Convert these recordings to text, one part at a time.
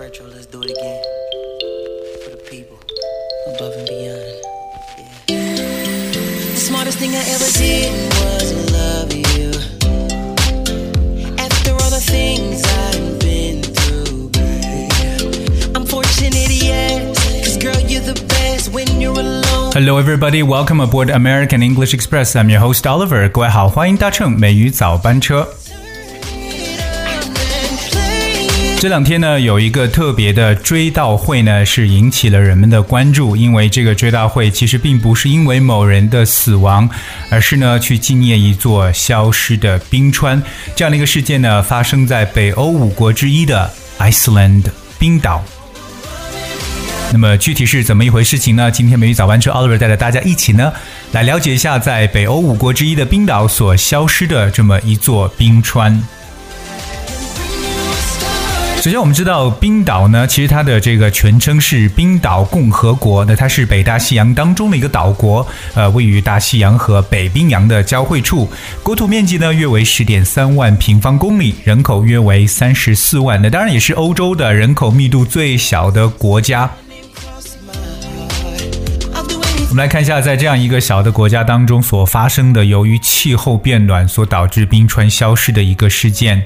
Fretro, let's do it again. For the people, above and beyond. Yeah. The smartest thing I ever did was love you. After all the things I've been through, babe. I'm fortunate, yes. Cause girl, you're the best when you're alone. Hello, everybody. Welcome aboard American English Express. I'm your host Oliver. 各位好，欢迎搭乘美语早班车。 这两天呢，有一个特别的追悼会呢，是引起了人们的关注。因为这个追悼会其实并不是因为某人的死亡，而是呢去纪念一座消失的冰川。这样的一个事件呢，发生在北欧五国之一的 Iceland 冰岛。那么具体是怎么一回事情呢？今天美语早班车 Oliver 带着大家一起呢，来了解一下在北欧五国之一的冰岛所消失的这么一座冰川。首先，我们知道冰岛呢，其实它的这个全称是冰岛共和国。那它是北大西洋当中的一个岛国，呃，位于大西洋和北冰洋的交汇处。国土面积呢约为十点三万平方公里，人口约为三十四万。那当然也是欧洲的人口密度最小的国家。我们来看一下，在这样一个小的国家当中所发生的由于气候变暖所导致冰川消失的一个事件。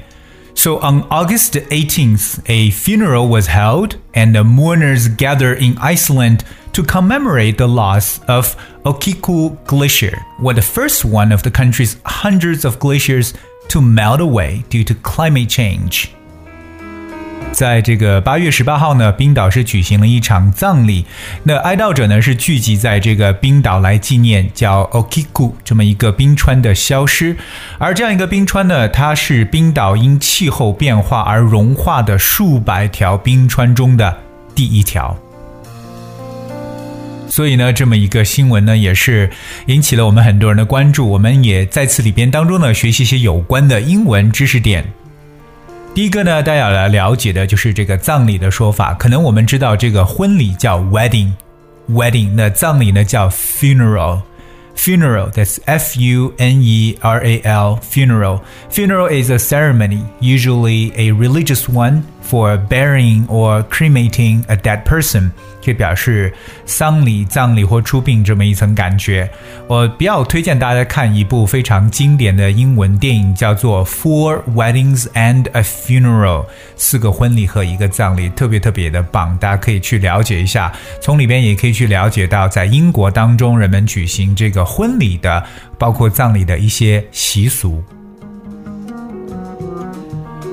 So on August 18th, a funeral was held, and the mourners gathered in Iceland to commemorate the loss of Okjökull Glacier, was the first one of the country's hundreds of glaciers to melt away due to climate change. 在这个八月十八号呢，冰岛是举行了一场葬礼。那哀悼者呢是聚集在这个冰岛来纪念叫 Okiku 这么一个冰川的消失。而这样一个冰川呢，它是冰岛因气候变化而融化的数百条冰川中的第一条。所以呢，这么一个新闻呢，也是引起了我们很多人的关注。我们也在此里边当中呢，学习一些有关的英文知识点。第一个呢，大家要来了解的就是这个葬礼的说法。可能我们知道这个婚礼叫 wedding，wedding，那葬礼呢叫 funeral。Funeral, that's F U N E R A L, funeral. Funeral is a ceremony, usually a religious one, for burying or cremating a dead person. 可以表示丧礼、葬礼或出殡这么一层感觉。我比较推荐大家看一部非常经典的英文电影，叫做《Four Weddings and a Funeral》，四个婚礼和一个葬礼，特别特别的棒，大家可以去了解一下。从里边也可以去了解到，在英国当中人们举行这个婚礼的，包括葬礼的一些习俗。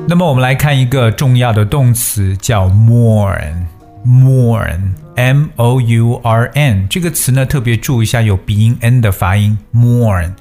那么我们来看一个重要的动词，叫 mourn，mourn mourn，mourn，m o u r n 这个词呢，特别注意一下有鼻音 n 的发音，mourn。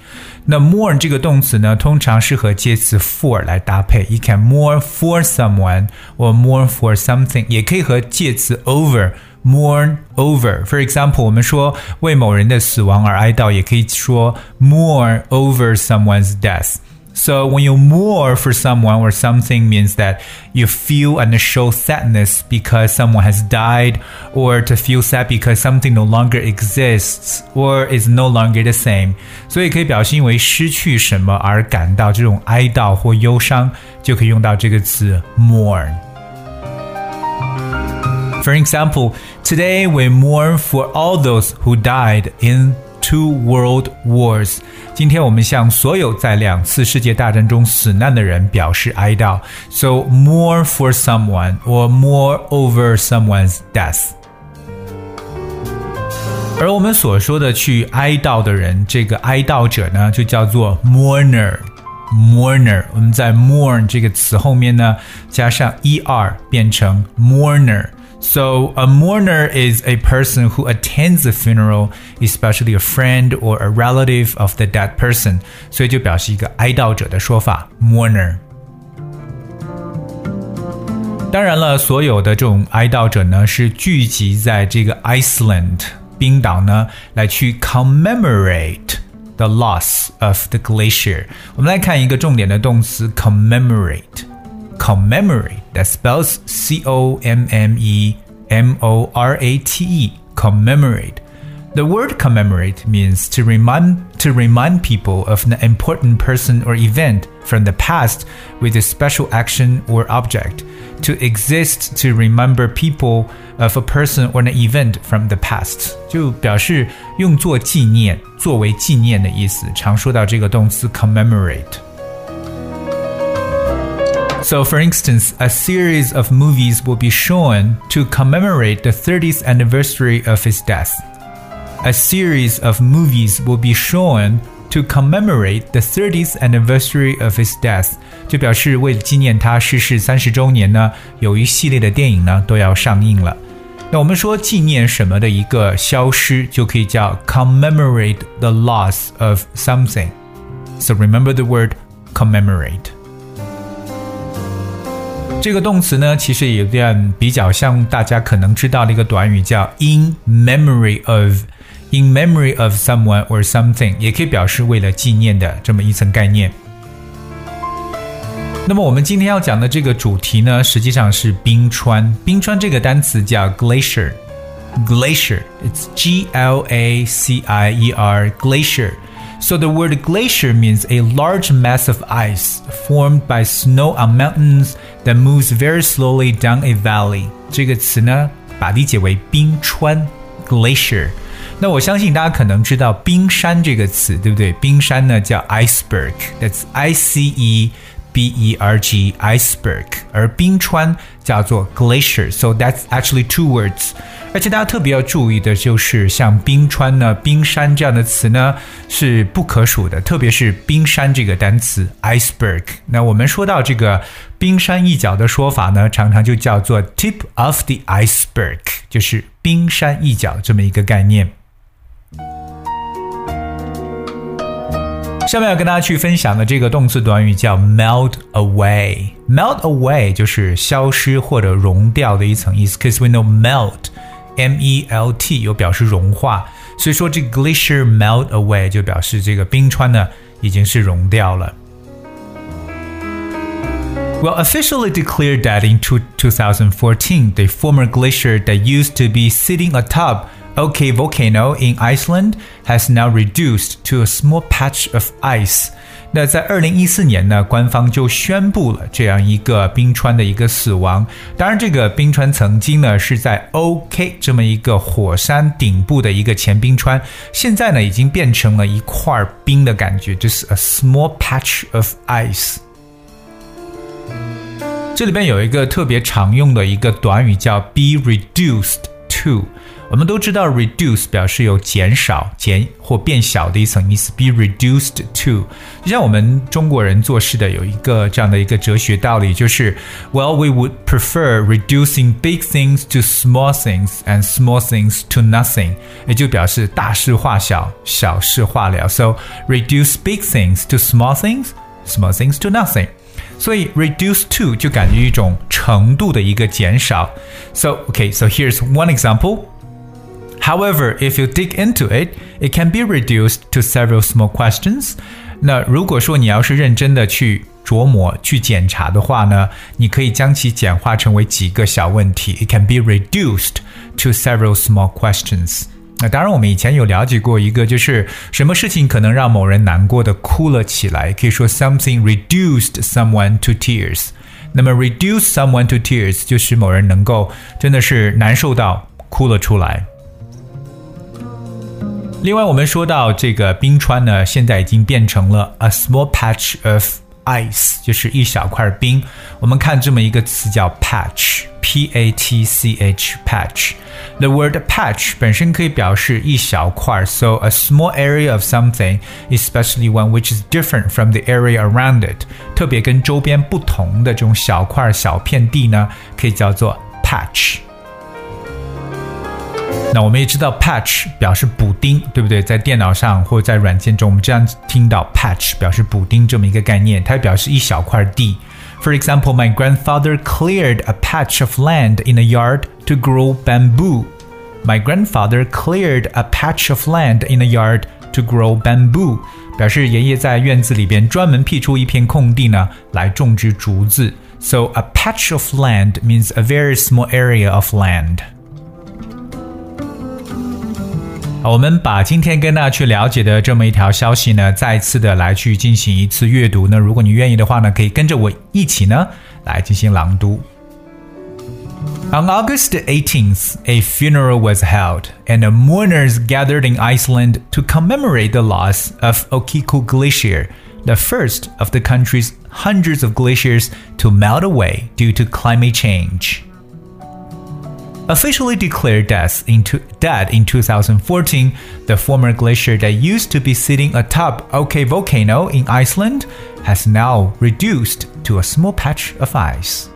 那 mourn 这个动词呢，通常是和介词 for 来搭配，you can mourn for someone or mourn for something，也可以和介词 over。mourn over. For example，我们说为某人的死亡而哀悼，也可以说 mourn over someone's death. So when you mourn for someone or something means that you feel and show sadness because someone has died or to feel sad because something no longer exists or is no longer the same. 所以可以表示因为失去什么而感到这种哀悼或忧伤，就可以用到这个词 mourn。For example, today we mourn for all those who died in two world wars. 今天我们向所有在两次世界大战中死难的人表示哀悼。So mourn for someone or mourn over someone's death. 而我们所说的去哀悼的人，这个哀悼者呢，就叫做 mourner。mourner，我们在 mourn 这个词后面呢加上 er 变成 mourner。 So a mourner is a person who attends a funeral, especially a friend or a relative of the dead person. 所以就表示一个哀悼者的说法，mourner。当然了，所有的这种哀悼者呢，是聚集在这个 Iceland 冰岛呢，来去 commemorate the loss of the glacier。我们来看一个重点的动词 commemorate。 commemorate that spells C O M M E M O R A T E commemorate The word commemorate means to remind to remind people of an important person or event from the past with a special action or object. To exist to remember people of a person or an event from the past，就表示用作纪念，作为纪念的意思。常说到这个动词 commemorate。 So, for instance, a series of movies will be shown to commemorate the 30th anniversary of his death a series of movies will be shown to commemorate the 30th anniversary of his death，就表示为了纪念他逝世三十周年呢，有一系列的电影呢都要上映了。那我们说纪念什么的一个消失，就可以叫 commemorate the loss of something。So remember the word commemorate。 这个动词呢，其实有点比较像大家可能知道的一个短语，叫 in memory of。in memory of someone or something，也可以表示为了纪念的这么一层概念。那么我们今天要讲的这个主题呢，实际上是冰川。冰川这个单词叫 glacier，glacier，it's G L A C I E R，glacier。So the word glacier means a large mass of ice formed by snow on mountains that moves very slowly down a valley。这个词呢，把理解为冰川，glacier。那我相信大家可能知道冰山这个词，对不对？冰山呢叫 iceberg，that's I C E B E R G iceberg，而冰川叫做 glacier，so that's actually two words。而且大家特别要注意的就是，像冰川呢、冰山这样的词呢是不可数的，特别是冰山这个单词 iceberg。那我们说到这个冰山一角的说法呢，常常就叫做 tip of the iceberg，就是冰山一角这么一个概念。下面要跟大家去分享的这个动词短语叫 melt away。melt away 就是消失或者融掉的一层意思。Cause we know melt，m e l t 有表示融化，所以说这个 glacier melt away 就表示这个冰川呢已经是融掉了。Well, officially declared that in 2014, the former glacier that used to be sitting atop OK volcano in Iceland has now reduced to a small patch of ice。那在二零一四年呢，官方就宣布了这样一个冰川的一个死亡。当然，这个冰川曾经呢是在 OK 这么一个火山顶部的一个前冰川，现在呢已经变成了一块冰的感觉，就是 a small patch of ice。这里边有一个特别常用的一个短语叫 be reduced to。 我们都知道，reduce 表示有减少、减或变小的一层意思。Be reduced to，就像我们中国人做事的有一个这样的一个哲学道理，就是 Well, we would prefer reducing big things to small things and small things to nothing，也就表示大事化小，小事化了。So reduce big things to small things, small things to nothing。所以 reduce to 就感觉一种程度的一个减少。So okay, so here's one example. However, if you dig into it, it can be reduced to several small questions. 那如果说你要是认真的去琢磨、去检查的话呢，你可以将其简化成为几个小问题。It can be reduced to several small questions. 那当然，我们以前有了解过一个，就是什么事情可能让某人难过的哭了起来，可以说 something reduced someone to tears。那么 reduce someone to tears 就使某人能够真的是难受到哭了出来。 另外，我们说到这个冰川呢，现在已经变成了 a small patch of ice，就是一小块冰。我们看这么一个词叫 patch，p a t c h patch。The word patch 本身可以表示一小块，so a small area of something, especially one which is different from the area around it，特别跟周边不同的这种小块小片地呢，可以叫做 patch。 那我们也知道，patch 表示补丁，对不对？在电脑上或者在软件中，我们这样听到 patch 表示补丁这么一个概念，它表示一小块地。For example, my grandfather cleared a patch of land in a yard to grow bamboo. My grandfather cleared a patch of land in a yard to grow bamboo，表示爷爷在院子里边专门辟出一片空地呢，来种植竹子。So a patch of land means a very small area of land. 我们把今天跟大家去了解的这么一条消息呢，再次的来去进行一次阅读。那如果你愿意的话呢，可以跟着我一起呢来进行朗读。On August 18th, a funeral was held, and the mourners gathered in Iceland to commemorate the loss of Okjökull Glacier, the first of the country's hundreds of glaciers to melt away due to climate change officially declared death in dead in 2014, the former glacier that used to be sitting atop OK volcano in Iceland has now reduced to a small patch of ice.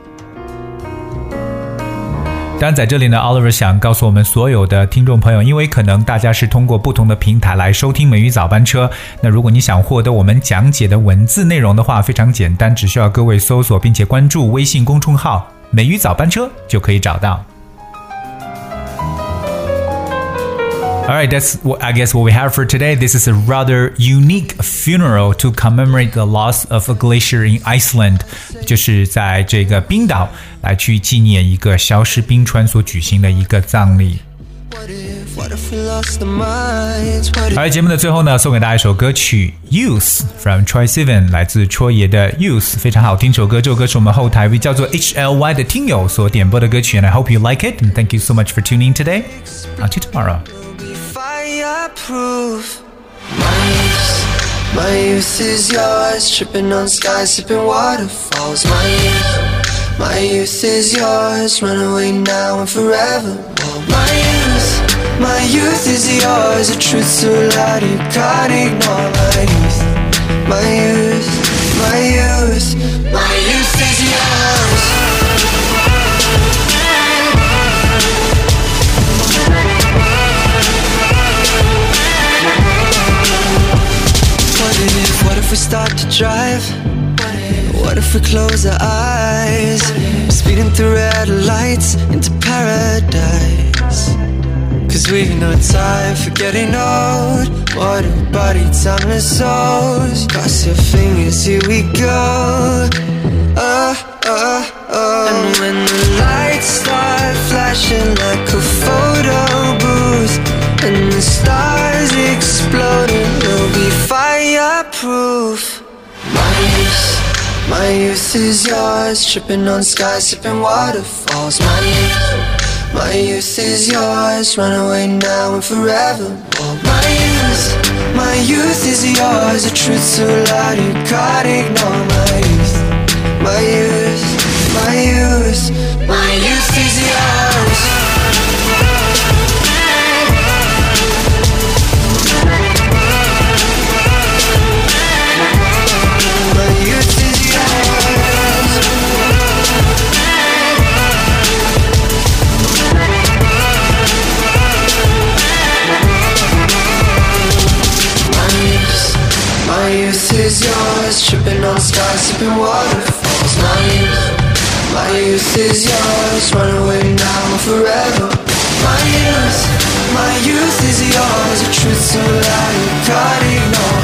当然，在这里呢，Oliver 想告诉我们所有的听众朋友，因为可能大家是通过不同的平台来收听美语早班车。那如果你想获得我们讲解的文字内容的话，非常简单，只需要各位搜索并且关注微信公众号“美语早班车”就可以找到。 All right, that's what, I guess what we have for today. This is a rather unique funeral to commemorate the loss of a glacier in Iceland，就是在这个冰岛来去纪念一个消失冰川所举行的一个葬礼。而节目的最后呢，送给大家一首歌曲《Youth》from Troye Sivan，来自戳爷的《Youth》，非常好听。这首歌，这首歌是我们后台一位叫做 H L Y 的听友所点播的歌曲。And I hope you like it, and thank you so much for tuning today. Until tomorrow proof. My youth, my youth is yours. Tripping on skies, sipping waterfalls. My youth, my youth is yours. Run away now and forever. my youth, my youth is yours. The truth so loud you can't ignore. My youth, my youth, my youth to drive? What if we close our eyes? Speeding through red lights into paradise. Cause we've no time for getting old. What a body, timeless souls. Cross your fingers, here we go. Oh, oh, oh. And when the lights start flashing like a photo booth, and the stars exploding, my youth is yours. Tripping on skies, sipping waterfalls. My youth, my youth is yours. Run away now and forever. my youth, my youth is yours. The truth so loud you can't ignore. My youth, my youth, my youth, my youth is yours. Sipping waterfalls. My youth, my youth is yours. Run away now forever. My youth, my youth is yours. The truth so loud you caught it.